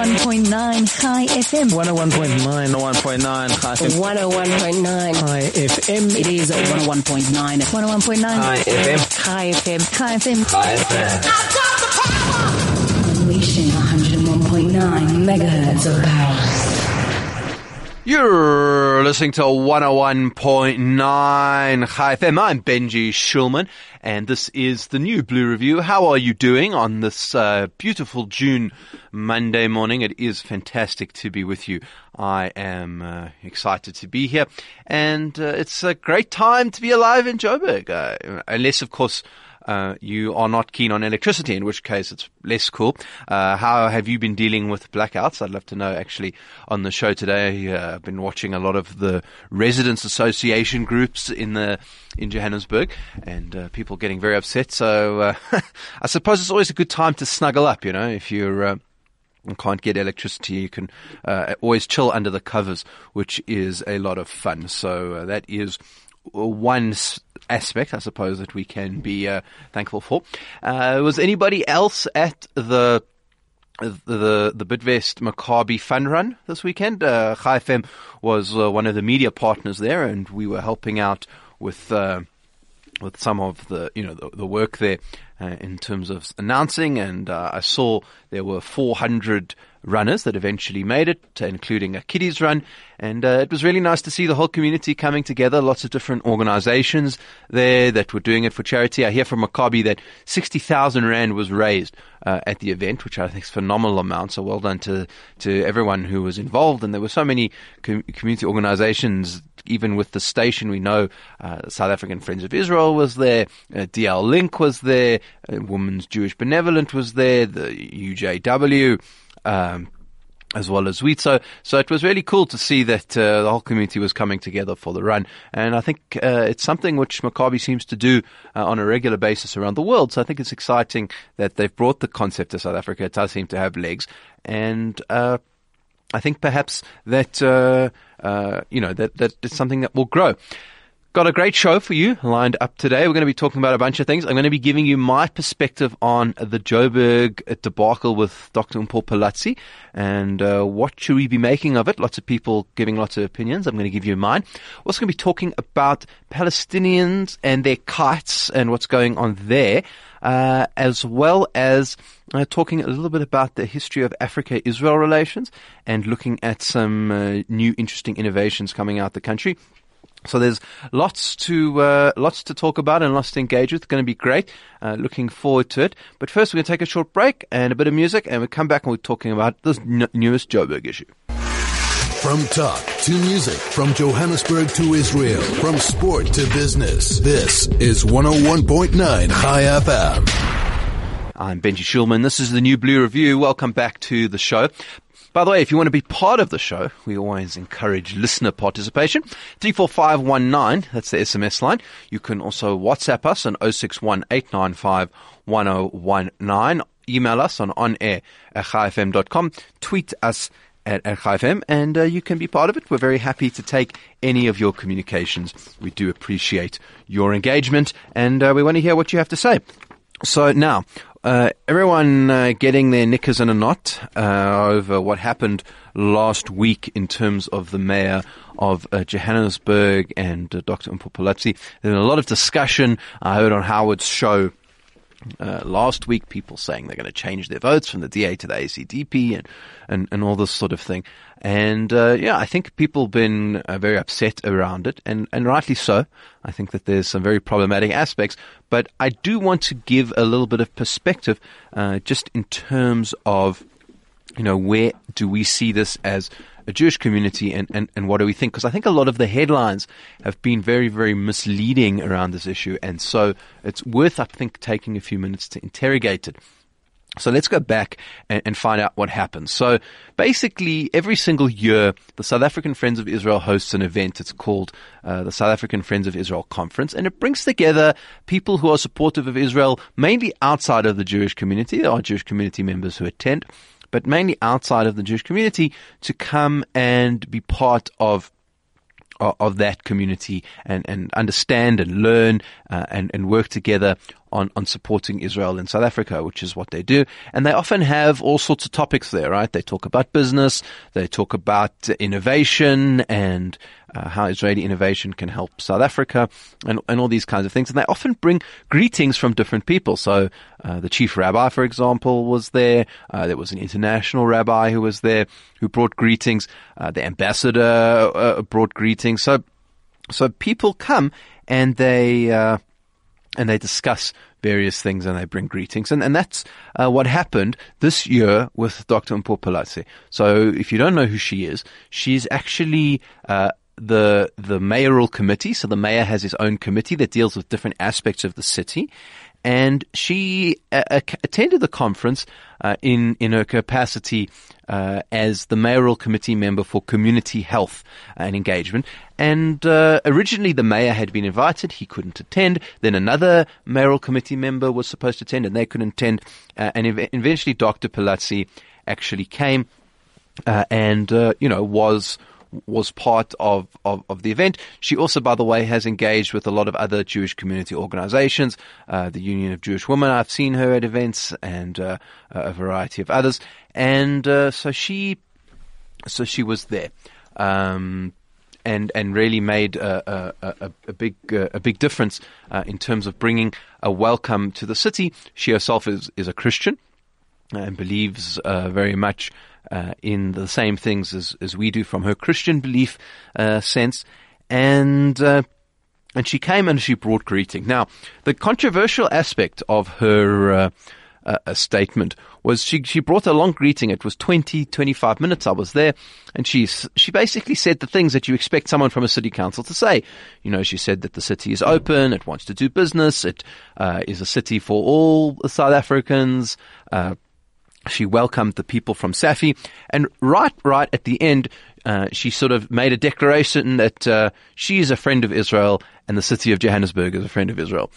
101.9 Chai FM. 101.9, 101.9 Chai FM. 101.9. Chai FM. It is 101.9. 101.9 Chai FM. Chai FM. Chai FM. Chai FM. Unleashing 101.9 megahertz of power. You're listening to 101.9 Chai FM. I'm Benji Shulman, and this is the new Blue Review. How are you doing on this uh, beautiful June Monday morning? It is fantastic to be with you. I am uh, excited to be here, and uh, it's a great time to be alive in Joburg, uh, unless, of course, uh, you are not keen on electricity, in which case it's less cool. Uh, how have you been dealing with blackouts? I'd love to know actually on the show today. Uh, I've been watching a lot of the residents association groups in the, in Johannesburg and uh, people getting very upset. So, uh, I suppose it's always a good time to snuggle up, you know, if you're, and can't get electricity, you can uh, always chill under the covers, which is a lot of fun. So uh, that is one aspect, I suppose, that we can be uh, thankful for. Uh, was anybody else at the the the Bidvest Maccabi Fun Run this weekend? Uh, Chai FM was uh, one of the media partners there, and we were helping out with. Uh, with some of the you know the, the work there uh, in terms of announcing, and uh, I saw there were 400 runners that eventually made it, including a kiddies run, and uh, it was really nice to see the whole community coming together. Lots of different organisations there that were doing it for charity. I hear from Maccabi that 60,000 rand was raised uh, at the event, which I think is a phenomenal amount. So well done to to everyone who was involved, and there were so many com- community organisations even with the station, we know uh, South African Friends of Israel was there, uh, DL Link was there, uh, Women's Jewish Benevolent was there, the UJW. Um, as well as wheat. So, so it was really cool to see that uh, the whole community was coming together for the run. And I think uh, it's something which Maccabi seems to do uh, on a regular basis around the world. So I think it's exciting that they've brought the concept to South Africa. It does seem to have legs. And uh, I think perhaps that uh, uh, you know that that is something that will grow. Got a great show for you lined up today. We're going to be talking about a bunch of things. I'm going to be giving you my perspective on the Joburg debacle with Dr. Paul Phalatse and uh, what should we be making of it. Lots of people giving lots of opinions. I'm going to give you mine. We're also going to be talking about Palestinians and their kites and what's going on there, uh, as well as uh, talking a little bit about the history of Africa-Israel relations and looking at some uh, new interesting innovations coming out of the country. So there's lots to uh, lots to talk about and lots to engage with. Going to be great. Uh, looking forward to it. But first, we're going to take a short break and a bit of music, and we'll come back and we're talking about this n- newest Joburg issue. From talk to music, from Johannesburg to Israel, from sport to business. This is 101.9 Chai FM. I'm Benji Shulman. This is the new Blue Review. Welcome back to the show. By the way, if you want to be part of the show, we always encourage listener participation. 34519, that's the SMS line. You can also WhatsApp us on 0618951019. Email us on onair at chaifm.com. Tweet us at, at and uh, you can be part of it. We're very happy to take any of your communications. We do appreciate your engagement, and uh, we want to hear what you have to say. So now, uh, everyone uh, getting their knickers in a knot uh, over what happened last week in terms of the mayor of uh, Johannesburg and uh, Dr. Mpho Phalatse. There's a lot of discussion. I heard on Howard's show uh, last week, people saying they're going to change their votes from the DA to the ACDP and, and, and all this sort of thing. And, uh, yeah, I think people have been uh, very upset around it and, and rightly so. I think that there's some very problematic aspects, but I do want to give a little bit of perspective, uh, just in terms of, you know, where do we see this as Jewish community and, and, and what do we think? Because I think a lot of the headlines have been very, very misleading around this issue. And so it's worth, I think, taking a few minutes to interrogate it. So let's go back and, and, find out what happens. So basically, every single year, the South African Friends of Israel hosts an event. It's called uh, the South African Friends of Israel Conference, and it brings together people who are supportive of Israel, mainly outside of the Jewish community. There are Jewish community members who attend, but mainly outside of the Jewish community to come and be part of of that community and, and understand and learn uh, and, and work together on, on supporting Israel in South Africa, which is what they do. And they often have all sorts of topics there, right? They talk about business, they talk about innovation and uh, how Israeli innovation can help South Africa and, and all these kinds of things. And they often bring greetings from different people. So uh, the chief rabbi, for example, was there. Uh, there was an international rabbi who was there who brought greetings. Uh, the ambassador uh, brought greetings. So, so people come and they, uh, and they discuss various things and they bring greetings. And, and that's uh, what happened this year with Dr. Mpho Phalatse. So if you don't know who she is, she's actually uh, the the mayoral committee. So the mayor has his own committee that deals with different aspects of the city. And she uh, attended the conference uh, in in her capacity uh, as the mayoral committee member for community health and engagement. And uh, originally, the mayor had been invited; he couldn't attend. Then another mayoral committee member was supposed to attend, and they couldn't attend. Uh, and ev- eventually, Dr. Phalatse actually came, uh, and you know was was part of, of, of, the event. She also, by the way, has engaged with a lot of other Jewish community organizations, uh, the Union of Jewish Women. I've seen her at events and uh, a variety of others. And uh, so she, so she was there. Um, and and really made a, a, a, a big uh, a big difference uh, in terms of bringing a welcome to the city. She herself is is a Christian and believes uh, very much uh, in the same things as, as we do from her Christian belief uh, sense. And, uh, and she came and she brought greeting. Now, the controversial aspect of her uh, uh, statement was she, she brought a long greeting. It was 20, 25 minutes. I was there and she, she basically said the things that you expect someone from a city council to say. You know, she said that the city is open. It wants to do business. It uh, is a city for all South Africans. Uh, she welcomed the people from Safi, and right, right at the end, uh, she sort of made a declaration that uh, she is a friend of Israel and the city of Johannesburg is a friend of Israel.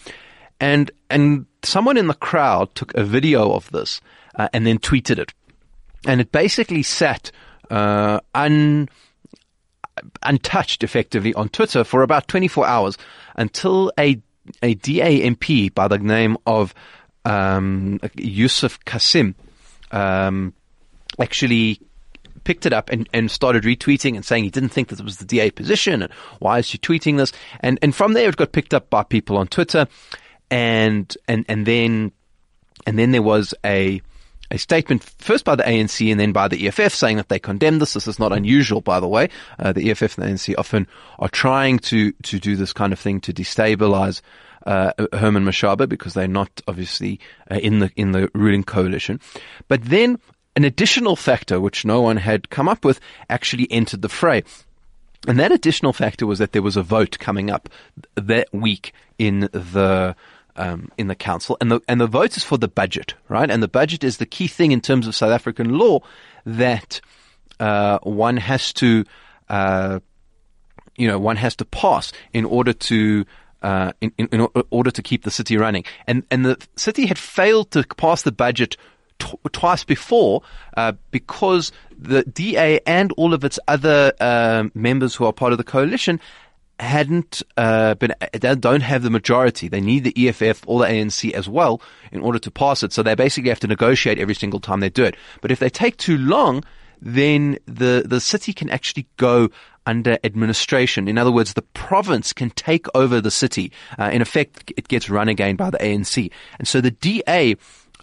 And and someone in the crowd took a video of this uh, and then tweeted it, and it basically sat uh, un untouched effectively on Twitter for about 24 hours until a a by the name of um, Yusuf Kasim um, actually picked it up and, and started retweeting and saying he didn't think that it was the DA position and why is she tweeting this? And and from there it got picked up by people on Twitter and and and then and then there was a a statement first by the ANC and then by the EFF saying that they condemn this. This is not unusual, by the way. Uh, the EFF and the ANC often are trying to to do this kind of thing to destabilize uh, Herman Mashaba because they're not obviously uh, in the in the ruling coalition. But then an additional factor which no one had come up with actually entered the fray. And that additional factor was that there was a vote coming up that week in the um, in the council, and the and the vote is for the budget, right? And the budget is the key thing in terms of South African law that uh, one has to, uh, you know, one has to pass in order to uh, in, in, in, order to keep the city running. And, and the city had failed to pass the budget twice before uh, because the DA and all of its other uh, members who are part of the coalition hadn't uh, been they don't have the majority. They need the EFF or the ANC as well in order to pass it. So they basically have to negotiate every single time they do it. But if they take too long, then the the city can actually go under administration. In other words, the province can take over the city. Uh, in effect, it gets run again by the ANC. And so the DA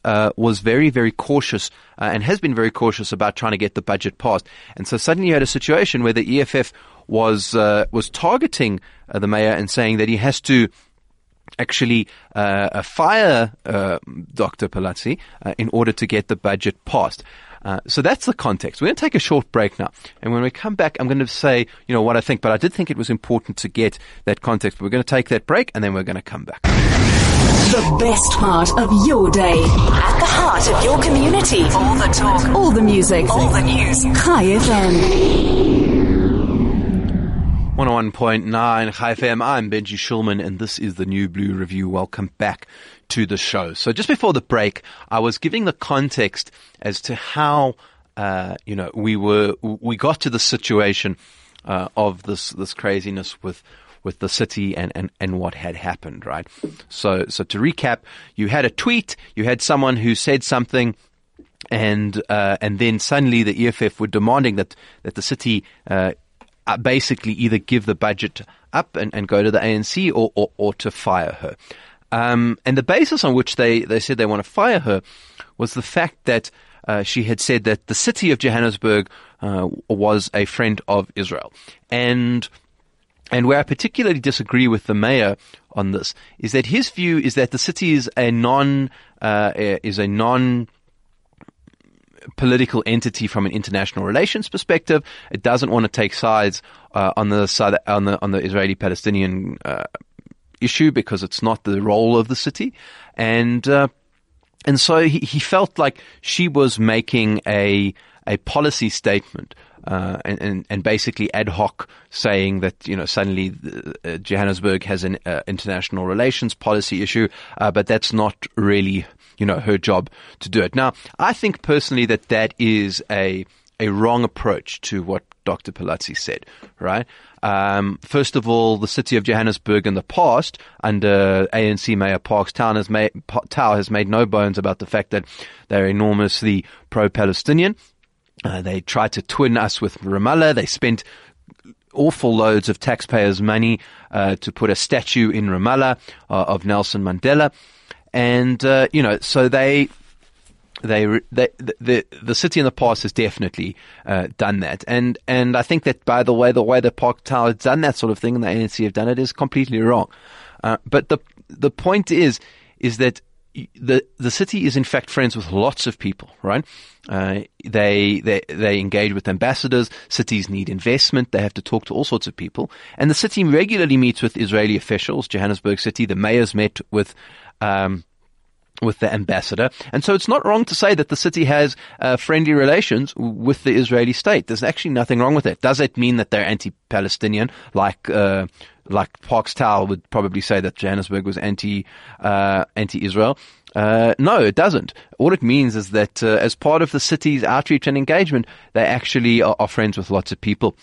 uh, was very, very cautious uh, and has been very cautious about trying to get the budget passed. And so suddenly you had a situation where the EFF was uh, was targeting uh, the mayor and saying that he has to actually uh, fire Dr. Phalatse in order to get the budget passed. Uh, so that's the context. We're going to take a short break now. And when we come back, I'm going to say, you know, what I think, but I did think it was important to get that context. We're going to take that break and then we're going to come back. The best part of your day. At the heart of your community. All the talk. All the music. All the news. Chai FM. 101.9 Chai FM. I'm Benji Shulman and this is the New Blue Review. Welcome back to the show. So just before the break, I was giving the context as to how, uh, you know, we were, we got to the situation, uh, of this, this craziness with, with the city and, and, and what had happened, right? So, so to recap, you had a tweet, you had someone who said something, and uh, and then suddenly the EFF were demanding that that the city uh, basically either give the budget up and, and go to the ANC or, or, or to fire her. Um, and the basis on which they, they said they want to fire her was the fact that uh, she had said that the city of Johannesburg uh, was a friend of Israel. And and where I particularly disagree with the mayor on this is that his view is that the city is a non uh, is a non political entity from an international relations perspective. It doesn't want to take sides uh, on the side on the on the Israeli-Palestinian uh, issue because it's not the role of the city, and uh, and so he, he felt like she was making a a policy statement. Uh, and, and, and basically ad hoc saying that you know suddenly uh, Johannesburg has an uh, international relations policy issue, uh, but that's not really you know, her job to do it. Now, I think personally that that is a, a wrong approach to what Dr. Phalatse said, right? Um, first of all, the city of Johannesburg in the past, under ANC Mayor Parks Tau has made, Tau has made no bones about the fact that they're enormously pro-Palestinian. Uh, they tried to twin us with Ramallah. They spent awful loads of taxpayers' money uh, to put a statue in Ramallah uh, of Nelson Mandela and uh, you know, so they. They, they, the, the city in the past has definitely uh, done that, and and I think that by the way, the way the Park Tau has done that sort of thing, and the ANC have done it, is completely wrong. Uh, but the the point is, is that the the city is in fact friends with lots of people, right? Uh, they they they engage with ambassadors. Cities need investment. They have to talk to all sorts of people, and the city regularly meets with Israeli officials. Johannesburg City, the mayors met with um, with the ambassador. And so it's not wrong to say that the city has uh, friendly relations with the Israeli state. There's actually nothing wrong with it. Does it mean that they're anti-Palestinian, like uh, like Parks Tau would probably say that Johannesburg was anti uh, anti-Israel? Uh, no, it doesn't. All it means is that uh, as part of the city's outreach and engagement, they actually are, are friends with lots of people.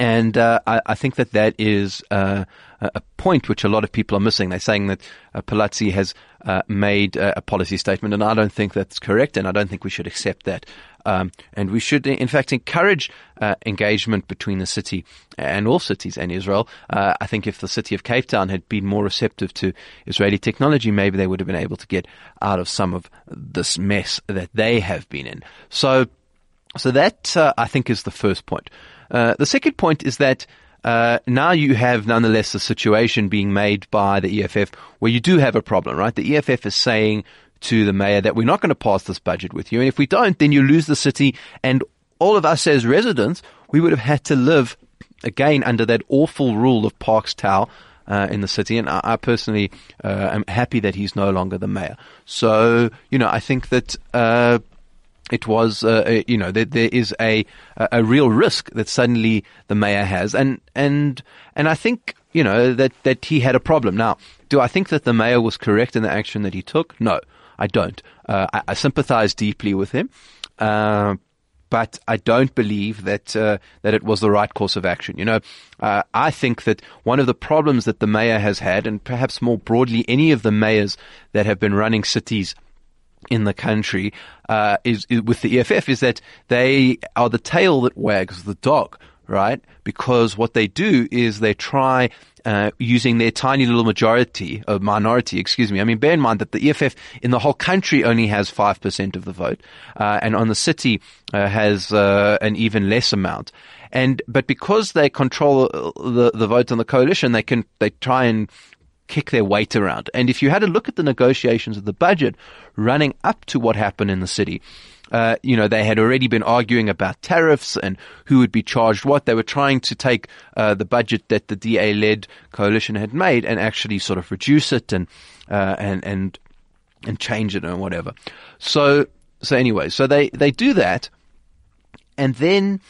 And uh, I, I, think that that is uh, a point which a lot of people are missing. They're saying that uh, Phalatse has uh, made a policy statement, and I don't think that's correct, and I don't think we should accept that. Um, and we should, in fact, encourage uh, engagement between the city and all cities and Israel. Uh, I think if the city of Cape Town had been more receptive to Israeli technology, maybe they would have been able to get out of some of this mess that they have been in. So, so that I think is the first point. Uh, the second point is that uh, now you have nonetheless a situation being made by the EFF where you do have a problem, right? The EFF is saying to the mayor that we're not going to pass this budget with you. And if we don't, then you lose the city. And all of us as residents, we would have had to live again under that awful rule of Parks Tau. Uh, in the city, and I, I personally uh, am happy that he's no longer the mayor. So, you know, I think that uh, it was, uh, you know, there, there is a a real risk that suddenly the mayor has, and and and I think you know that that he had a problem. Now, do I think that the mayor was correct in the action that he took? No, I don't. Uh, I, I sympathise deeply with him. Uh, but I don't believe that uh, that it was the right course of action. You know, uh, I think that one of the problems that the mayor has had, and perhaps more broadly, any of the mayors that have been running cities in the country uh, is, is, with the EFF is that they are the tail that wags the dog, right? Because what they do is they try uh, using their tiny little majority, or minority, excuse me. I mean, bear in mind that the EFF in the whole country only has 5% of the vote, uh, and on the city uh, has uh, an even less amount. And, but because they control the, the vote on the coalition, they can, they try and kick their weight around. And if you had a look at the negotiations of the budget running up to what happened in the city, uh, you know, they had already been arguing about tariffs and who would be charged what. They were trying to take uh, the budget that the DA-led coalition had made and actually sort of reduce it and uh, and and and change it and whatever. So so anyway, so they they do that, and then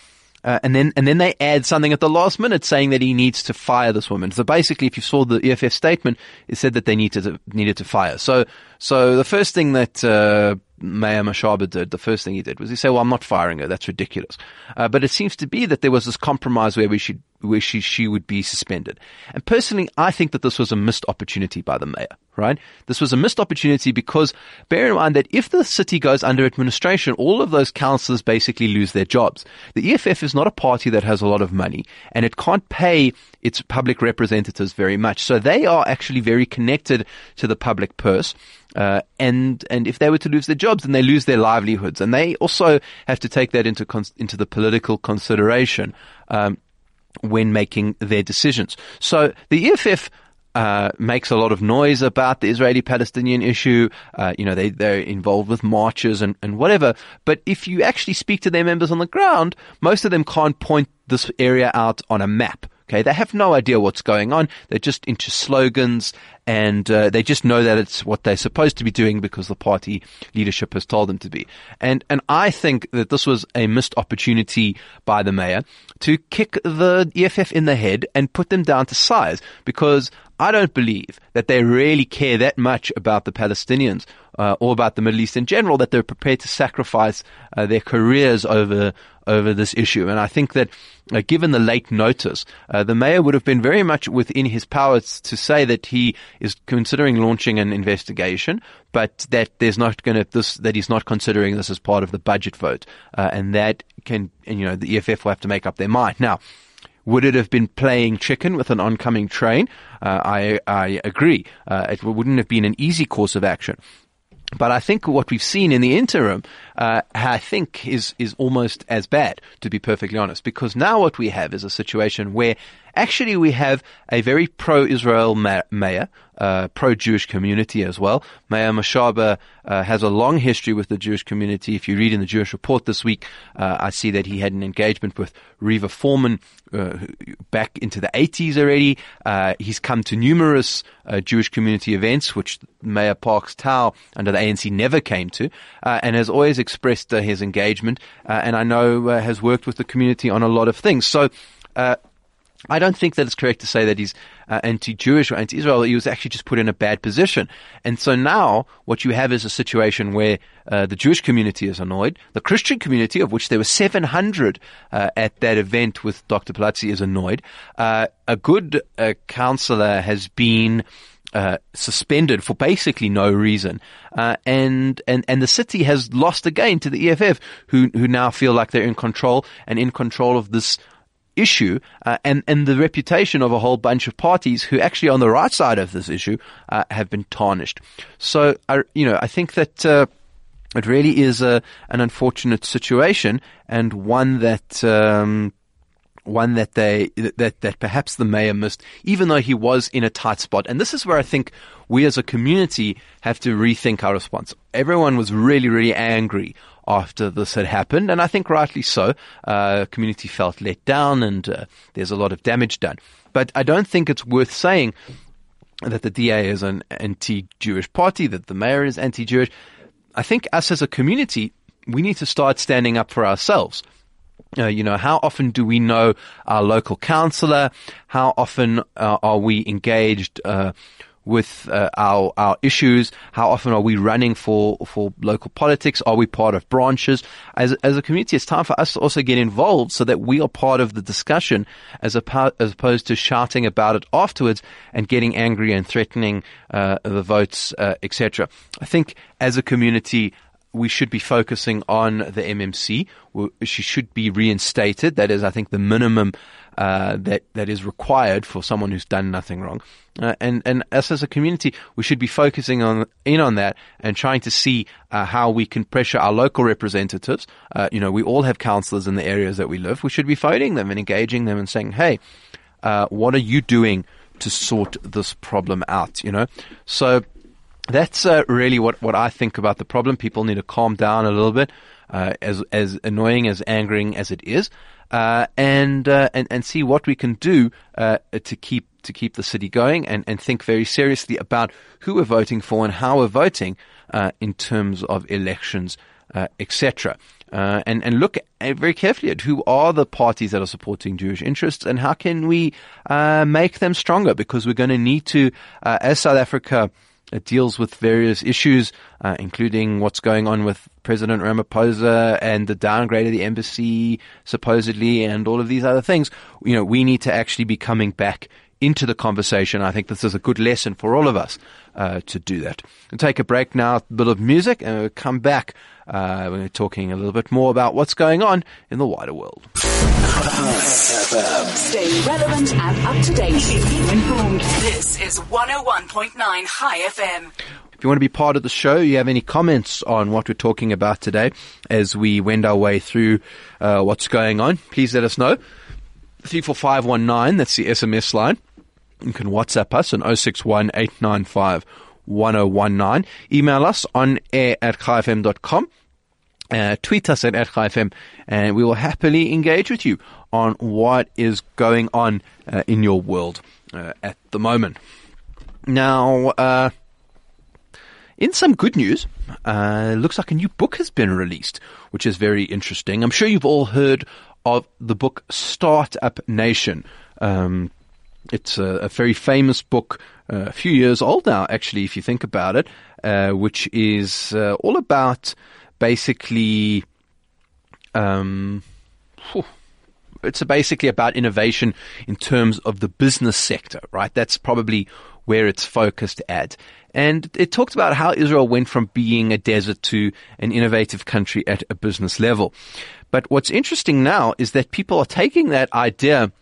uh, and then and then they add something at the last minute saying that he needs to fire this woman. So basically, if you saw the EFF statement, it said that they needed to, needed to fire. So So the first thing that uh, Mayor Mashaba did, the first thing he did was he said, "Well, I'm not firing her. That's ridiculous." Uh, but it seems to be that there was this compromise where we should, where she she would be suspended. And personally, I think that this was a missed opportunity by the mayor. Right? This was a missed opportunity because bear in mind that if the city goes under administration, all of those councillors basically lose their jobs. The EFF is not a party that has a lot of money, and it can't pay its public representatives very much. So they are actually very connected to the public purse. Uh, and and if they were to lose their jobs, then they lose their livelihoods, and they also have to take that into into the political consideration um, when making their decisions. So the EFF. Uh, makes a lot of noise about the Israeli-Palestinian issue. Uh, you know, they, they're involved with marches and, and whatever. But if you actually speak to their members on the ground, most of them can't point this area out on a map. Okay, they have no idea what's going on. They're just into slogans, and uh, they just know that it's what they're supposed to be doing because the party leadership has told them to be. And and I think that this was a missed opportunity by the mayor to kick the EFF in the head and put them down to size because I don't believe that they really care that much about the Palestinians uh, or about the Middle East in general that they're prepared to sacrifice uh, their careers over over this issue. And I think that uh, given the late notice, uh, the mayor would have been very much within his powers to say that he is considering launching an investigation, but that there's not going to this that he's not considering this as part of the budget vote, uh, and that can and, you know the EFF will have to make up their mind now. Would it have been playing chicken with an oncoming train? Uh, I I agree. Uh, it wouldn't have been an easy course of action. But I think what we've seen in the interim, uh, I think is, is almost as bad, to be perfectly honest, because now what we have is a situation where actually we have a very pro-Israel ma- mayor, uh, pro-Jewish community as well. Mayor Mashaba uh, has a long history with the Jewish community. If you read in the Jewish Report this week, uh, I see that he had an engagement with Riva Foreman uh, back into the 80s already. Uh, he's come to numerous uh, Jewish community events, which Mayor Parks Tau under the ANC never came to, and has always expressed his engagement. and I know has worked with the community on a lot of things. So. I don't think that it's correct to say that he's uh, anti-Jewish or anti-Israel. He was actually just put in a bad position. And so now what you have is a situation where uh, the Jewish community is annoyed. The Christian community, of which there were 700 uh, at that event with Dr. Phalatse, is annoyed. Uh, a good uh, counselor has been uh, suspended for basically no reason, uh, and and and the city has lost again to the EFF, who who now feel like they're in control and in control of this issue uh, and and the reputation of a whole bunch of parties who actually on the right side of this issue uh, have been tarnished. So I you know I think that. Uh, it really is a, an unfortunate situation and one that um, one that they that that perhaps the mayor missed, even though he was in a tight spot. And this is where I think we as a community have to rethink our response. Everyone was really, really angry after this had happened, and I think rightly so. Uh, community felt let down, and uh, there's a lot of damage done. But I don't think it's worth saying that the DA is an anti-Jewish party, that the mayor is anti-Jewish. I think us as a community, we need to start standing up for ourselves. Uh, you know, how often do we know our local councillor? How often uh, are we engaged uh, with uh, our our issues? How often are we running for for local politics? Are we part of branches? As as a community, it's time for us to also get involved so that we are part of the discussion, as, a, as opposed to shouting about it afterwards and getting angry and threatening uh, the votes, uh, etc. I think as a community we should be focusing on the MMC. She should be reinstated. That is, I think, the minimum uh, that that is required for someone who's done nothing wrong. Uh, and and us as a community, we should be focusing on in on that and trying to see uh, how we can pressure our local representatives. Uh, you know, we all have councillors in the areas that we live. We should be phoning them and engaging them and saying, "Hey, uh, what are you doing to sort this problem out?" You know, so that's uh, really what, what I think about the problem. People need to calm down a little bit, as as annoying as angering as it is, uh, and uh, and and see what we can do uh, to keep to keep the city going, and, and think very seriously about who we're voting for and how we're voting uh, in terms of elections, etc. Uh, and and look very carefully at who are the parties that are supporting Jewish interests and how can we uh, make them stronger because we're going to need to, uh, as South Africa It deals with various issues, uh, including what's going on with President Ramaphosa and the downgrade of the embassy, supposedly, and all of these other things. You know, we need to actually be coming back into the conversation. I think this is a good lesson for all of us uh, to do that. We'll take a break now, a bit of music, and we'll come back. Uh, we're talking a little bit more about what's going on in the wider world. Stay relevant and up to date. Keep informed. This is 101.9 Chai FM. If you want to be part of the show, you have any comments on what we're talking about today as we wend our way through uh, what's going on, please let us know. 34519, that's the SMS line. You can WhatsApp us on 061 895 1019. Email us on air at chaifm.com. Uh, tweet us at, at and we will happily engage with you on what is going on uh, in your world uh, at the moment. Now, uh, in some good news, uh, looks like a new book has been released, which is very interesting. I'm sure you've all heard of the book Startup Nation. Um, it's a, a, very famous book, uh, a few years old now, actually, if you think about it, which is all about basically. Um, whew, it's basically about innovation in terms of the business sector, right? That's probably where it's focused at. And it talked about how Israel went from being a desert to an innovative country at a business level. But what's interesting now is that people are taking that idea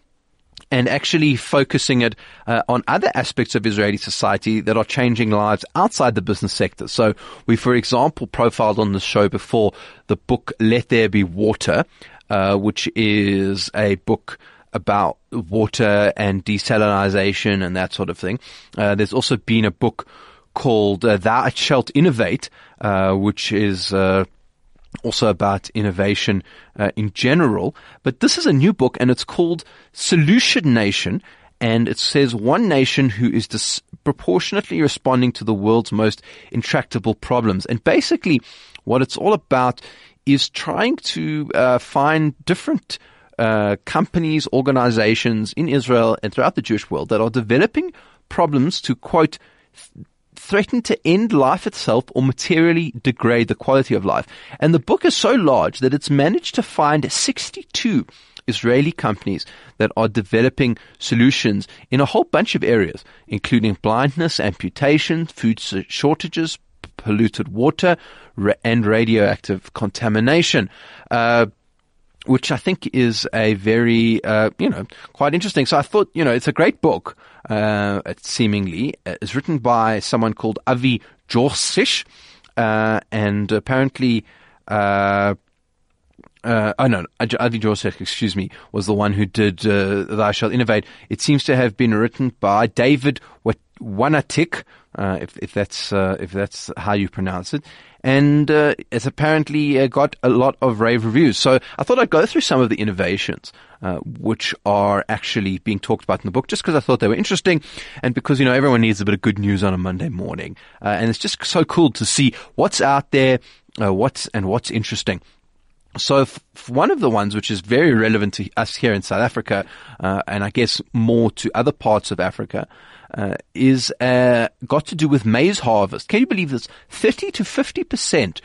and actually focusing it uh, on other aspects of Israeli society that are changing lives outside the business sector. So we, for example, profiled on the show before the book Let There Be Water, uh, which is a book about water and desalinization and that sort of thing. Uh, there's also been a book called uh, Thou Shalt Innovate, uh, which is uh, also about innovation uh, in general. But this is a new book and it's called Solution Nation. And it says one nation who is disproportionately responding to the world's most intractable problems. And basically, what it's all about is trying to uh, find different uh, companies, organizations in Israel and throughout the Jewish world that are developing problems to quote threaten to end life itself or materially degrade the quality of life. And the book is so large that it's managed to find 62 Israeli companies that are developing solutions in a whole bunch of areas, including blindness, amputation, food shortages, polluted water, and radioactive contamination. Uh, which I think is a very, uh, you know, quite interesting. So I thought, you know, it's a great book, uh, seemingly. It's written by someone called Avi Jorisch, uh, and apparently, uh, uh, oh no, Avi Joseph, excuse me, was the one who did uh, Thou Shalt Innovate. It seems to have been written by David Wanatik, uh, if, if that's uh, if that's how you pronounce it, and uh, it's apparently uh, got a lot of rave reviews. So I thought I'd go through some of the innovations uh, which are actually being talked about in the book, just because I thought they were interesting, and because you know everyone needs a bit of good news on a Monday morning, and it's just so cool to see what's out there, what's and what's interesting. So f- one of the ones which is very relevant to us here in South Africa, uh, and I guess more to other parts of Africa, uh, is uh, got to do with maize harvest. Can you believe this? 30 to 50%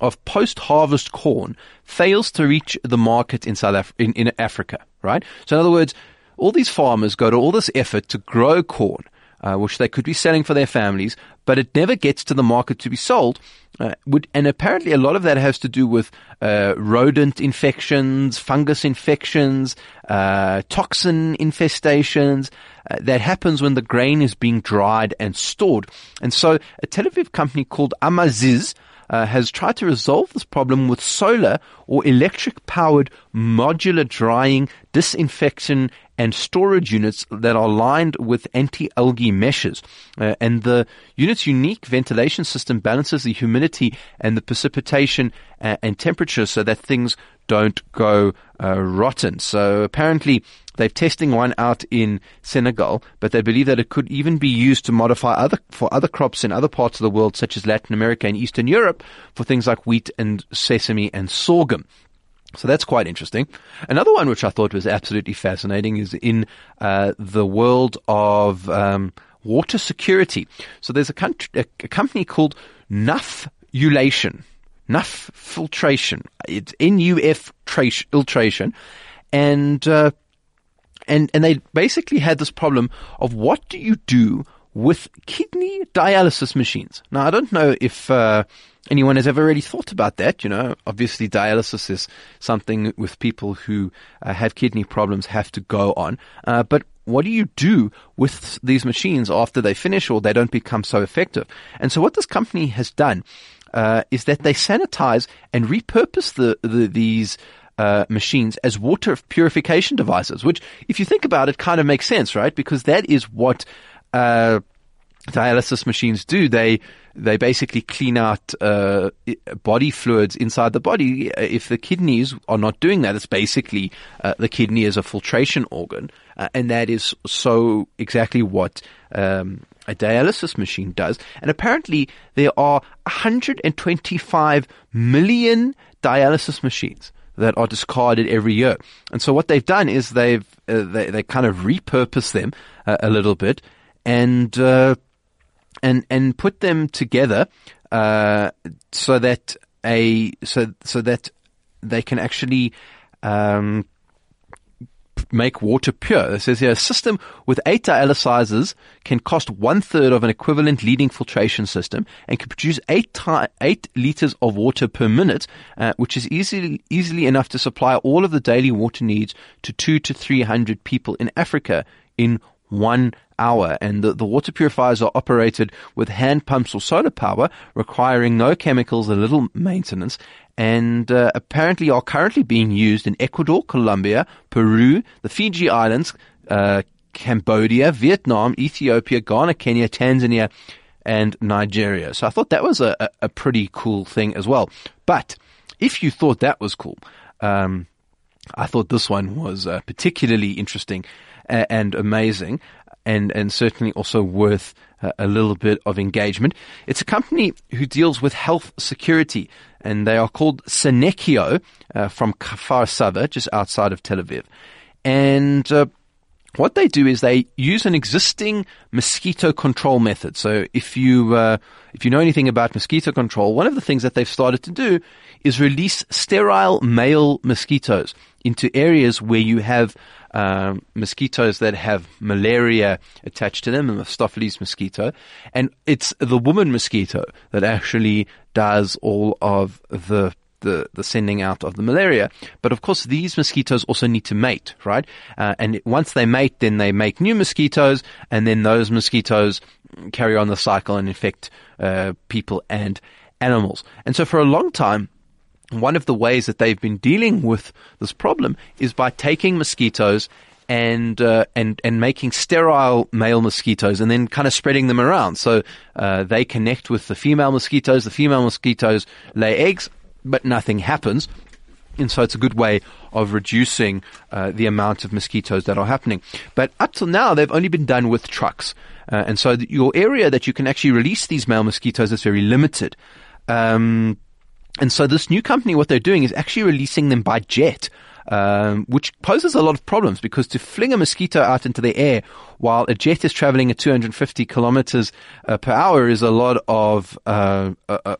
of post-harvest corn fails to reach the market in South Af- in, in Africa, right? So in other words, all these farmers go to all this effort to grow corn, uh, which they could be selling for their families, but it never gets to the market to be sold. Uh, would, and apparently, a lot of that has to do with uh, rodent infections, fungus infections, uh, toxin infestations. Uh, that happens when the grain is being dried and stored. And so, a Tel Aviv company called Amaziz uh, has tried to resolve this problem with solar or electric powered modular drying, disinfection, and storage units that are lined with anti-algae meshes. Uh, and the unit's unique ventilation system balances the humidity and the precipitation uh, and temperature so that things don't go uh, rotten. So apparently they're testing one out in Senegal, but they believe that it could even be used to modify other for other crops in other parts of the world, such as Latin America and Eastern Europe, for things like wheat and sesame and sorghum. So that's quite interesting. Another one which I thought was absolutely fascinating is in uh, the world of um, water security. So there's a, country, a, a company called Nuffulation, Nuff Filtration. It's N-U-F filtration. And, uh, and, and they basically had this problem of what do you do with kidney dialysis machines? Now, I don't know if, uh, anyone has ever really thought about that. You know, obviously dialysis is something with people who uh, have kidney problems have to go on. Uh, but what do you do with these machines after they finish or they don't become so effective? And so what this company has done uh, is that they sanitize and repurpose the, the these uh, machines as water purification devices, which, if you think about it, kind of makes sense, right? Because that is what uh, dialysis machines do. They they basically clean out uh, body fluids inside the body. If the kidneys are not doing that, it's basically uh, the kidney is a filtration organ, uh, and that is so exactly what. Um, a dialysis machine does. And apparently there are 125 million dialysis machines that are discarded every year. And so what they've done is they've, uh, they, they kind of repurpose them uh, a little bit and, uh, and, and put them together, uh, so that a, so, so that they can actually, um, make water pure. It says here, a system with eight dialysizers can cost one third of an equivalent leading filtration system and can produce eight, ti- eight liters of water per minute, uh, which is easily, easily enough to supply all of the daily water needs to two to three hundred people in Africa in one hour. And the, the water purifiers are operated with hand pumps or solar power, requiring no chemicals and little maintenance. And uh, apparently are currently being used in Ecuador, Colombia, Peru, the Fiji Islands, uh, Cambodia, Vietnam, Ethiopia, Ghana, Kenya, Tanzania, and Nigeria. So I thought that was a, a, pretty cool thing as well. But if you thought that was cool, um, I thought this one was uh, particularly interesting and amazing, and and certainly also worth a little bit of engagement. It's a company who deals with health security, and they are called Senecio uh, from Kfar Sava, just outside of Tel Aviv, and. Uh, what they do is they use an existing mosquito control method. So if you uh, if you know anything about mosquito control, one of the things that they've started to do is release sterile male mosquitoes into areas where you have um, mosquitoes that have malaria attached to them, the Staphylococcus mosquito, and it's the woman mosquito that actually does all of the the, the sending out of the malaria. But of course, these mosquitoes also need to mate, right? Uh, and once they mate, then they make new mosquitoes, and then those mosquitoes carry on the cycle and infect uh, people and animals. And so for a long time, one of the ways that they've been dealing with this problem is by taking mosquitoes and uh, and and making sterile male mosquitoes and then kind of spreading them around so uh, they connect with the female mosquitoes. The female mosquitoes lay eggs, but nothing happens. And so it's a good way of reducing uh, the amount of mosquitoes that are happening. But up till now, they've only been done with trucks. Uh, and so your area that you can actually release these male mosquitoes is very limited. Um, and so this new company, what they're doing is actually releasing them by jet. Um, which poses a lot of problems because to fling a mosquito out into the air while a jet is traveling at 250 kilometers uh, per hour is a lot of uh, uh, uh,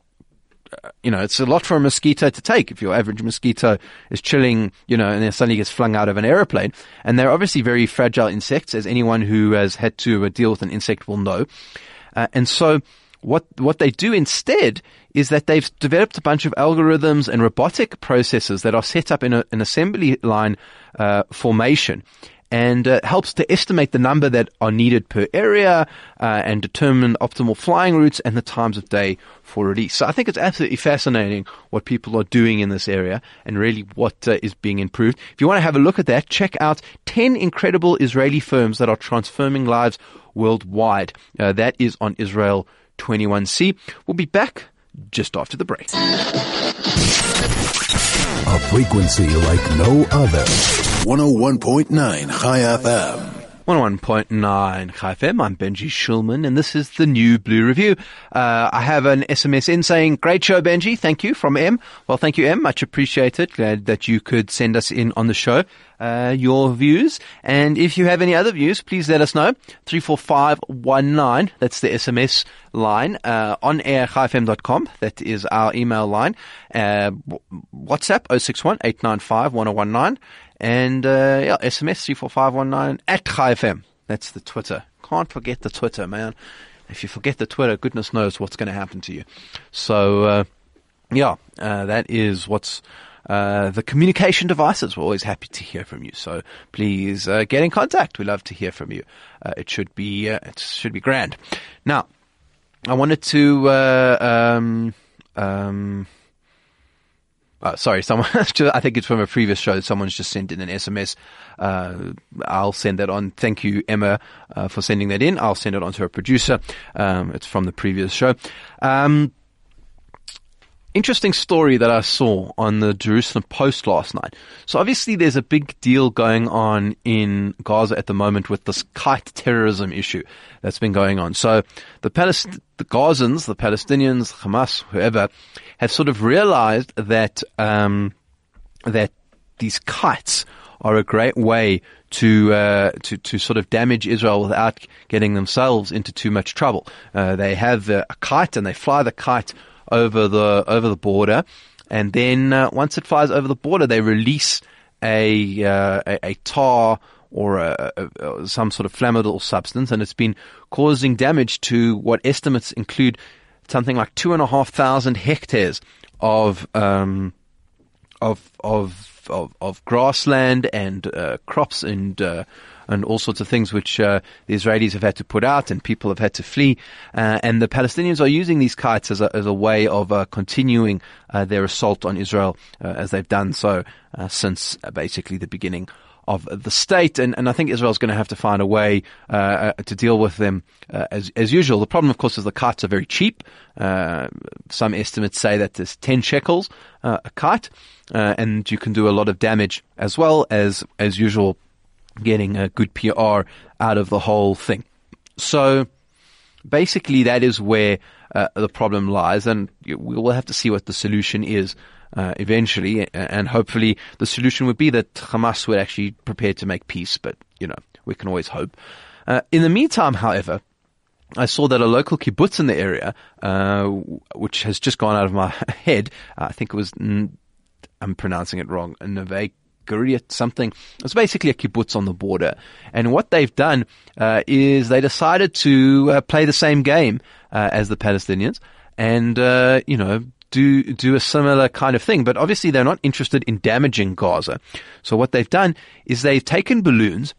you know, it's a lot for a mosquito to take if your average mosquito is chilling, you know, and then suddenly gets flung out of an aeroplane. And they're obviously very fragile insects, as anyone who has had to uh, deal with an insect will know. Uh, and so what, what they do instead is that they've developed a bunch of algorithms and robotic processes that are set up in a, an assembly line uh, formation and uh, helps to estimate the number that are needed per area uh, and determine optimal flying routes and the times of day for release. So I think it's absolutely fascinating what people are doing in this area and really what uh, is being improved. If you want to have a look at that, check out 10 incredible Israeli firms that are transforming lives worldwide. Uh, that is on Israel 21C. We'll be back just after the break. A frequency like no other. 101.9 Chai FM. 101.9 Chai FM. I'm Benji Shulman, and this is the new Blue Review. Uh, I have an SMS in saying, "Great show, Benji. Thank you from M." Well, thank you, M. Much appreciated. Glad that you could send us in on the show uh, your views, and if you have any other views, please let us know. Three four five one nine. That's the SMS line uh, on air chaifm.com. That is our email line. Uh, WhatsApp 061 895 1019. And uh, yeah, SMS 34519 at ChaiFM. That's the Twitter. Can't forget the Twitter, man. If you forget the Twitter, goodness knows what's going to happen to you. So, uh, yeah, uh, that is what's uh, the communication devices. We're always happy to hear from you. So please uh, get in contact. We love to hear from you. Uh, it should be uh, it should be grand. Now, I wanted to uh, um, um, uh, sorry, someone. I think it's from a previous show. Someone's just sent in an SMS. Uh, I'll send that on. Thank you, Emma, uh, for sending that in. I'll send it on to her producer. Um, it's from the previous show. Um, interesting story that I saw on the Jerusalem Post last night. So obviously there's a big deal going on in Gaza at the moment with this kite terrorism issue that's been going on. So the Palest- the Gazans, the Palestinians, Hamas, whoever, have sort of realized that, um, that these kites are a great way to uh, to to sort of damage Israel without getting themselves into too much trouble. Uh, they have uh, a kite and they fly the kite over the over the border, and then uh, once it flies over the border, they release a uh, a, a tar or a, a, some sort of flammable substance, and it's been causing damage to what estimates include something like two and a half thousand hectares of um, of of of, of grassland and uh, crops and uh, and all sorts of things which uh, the Israelis have had to put out and people have had to flee. Uh, and the Palestinians are using these kites as a, as a way of uh, continuing uh, their assault on Israel uh, as they've done so since basically the beginning of the state, and, and I think Israel's going to have to find a way uh, to deal with them uh, as as usual. The problem, of course, is the kites are very cheap. Uh, some estimates say that there's ten shekels a kite, and you can do a lot of damage as well as as usual, getting a good PR out of the whole thing. So basically that is where uh, the problem lies, and we will have to see what the solution is uh, eventually, and hopefully the solution would be that Hamas would actually prepare to make peace. But you know, we can always hope. Uh, in the meantime, however. I saw that a local kibbutz in the area, uh, which has just gone out of my head, I think it was, I'm pronouncing it wrong, Neve Guriat something. It's basically a kibbutz on the border. And what they've done uh, is they decided to uh, play the same game uh, as the Palestinians and, uh, you know, do do a similar kind of thing. But obviously they're not interested in damaging Gaza. So what they've done is they've taken balloons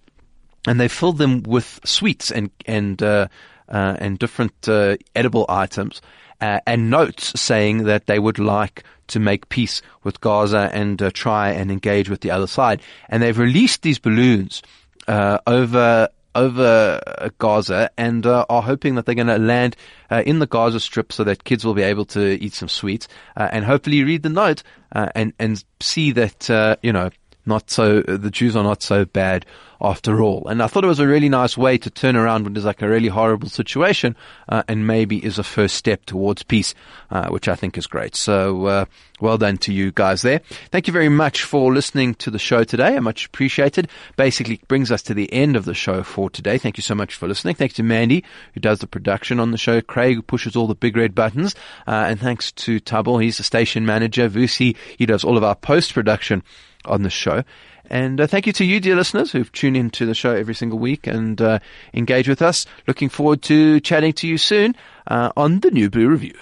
and they filled them with sweets and and uh, uh, and different uh, edible items uh, and notes saying that they would like to make peace with Gaza and uh, try and engage with the other side. And they've released these balloons uh, over over Gaza and uh, are hoping that they're going to land uh, in the Gaza Strip so that kids will be able to eat some sweets uh, and hopefully read the note uh, and and see that you know not so the Jews are not so bad after all. And I thought it was a really nice way to turn around what is like a really horrible situation, uh, and maybe is a first step towards peace, uh, which I think is great. So uh, well done to you guys there. Thank you very much for listening to the show today. I much appreciated. Basically brings us to the end of the show for today. Thank you so much for listening. Thanks to Mandy who does the production on the show, Craig who pushes all the big red buttons, uh, and thanks to Tubble, he's the station manager. Vusi, he does all of our post production on the show. And uh, thank you to you, dear listeners, who've tuned into the show every single week and uh, engage with us. Looking forward to chatting to you soon uh, on the New Blue Review.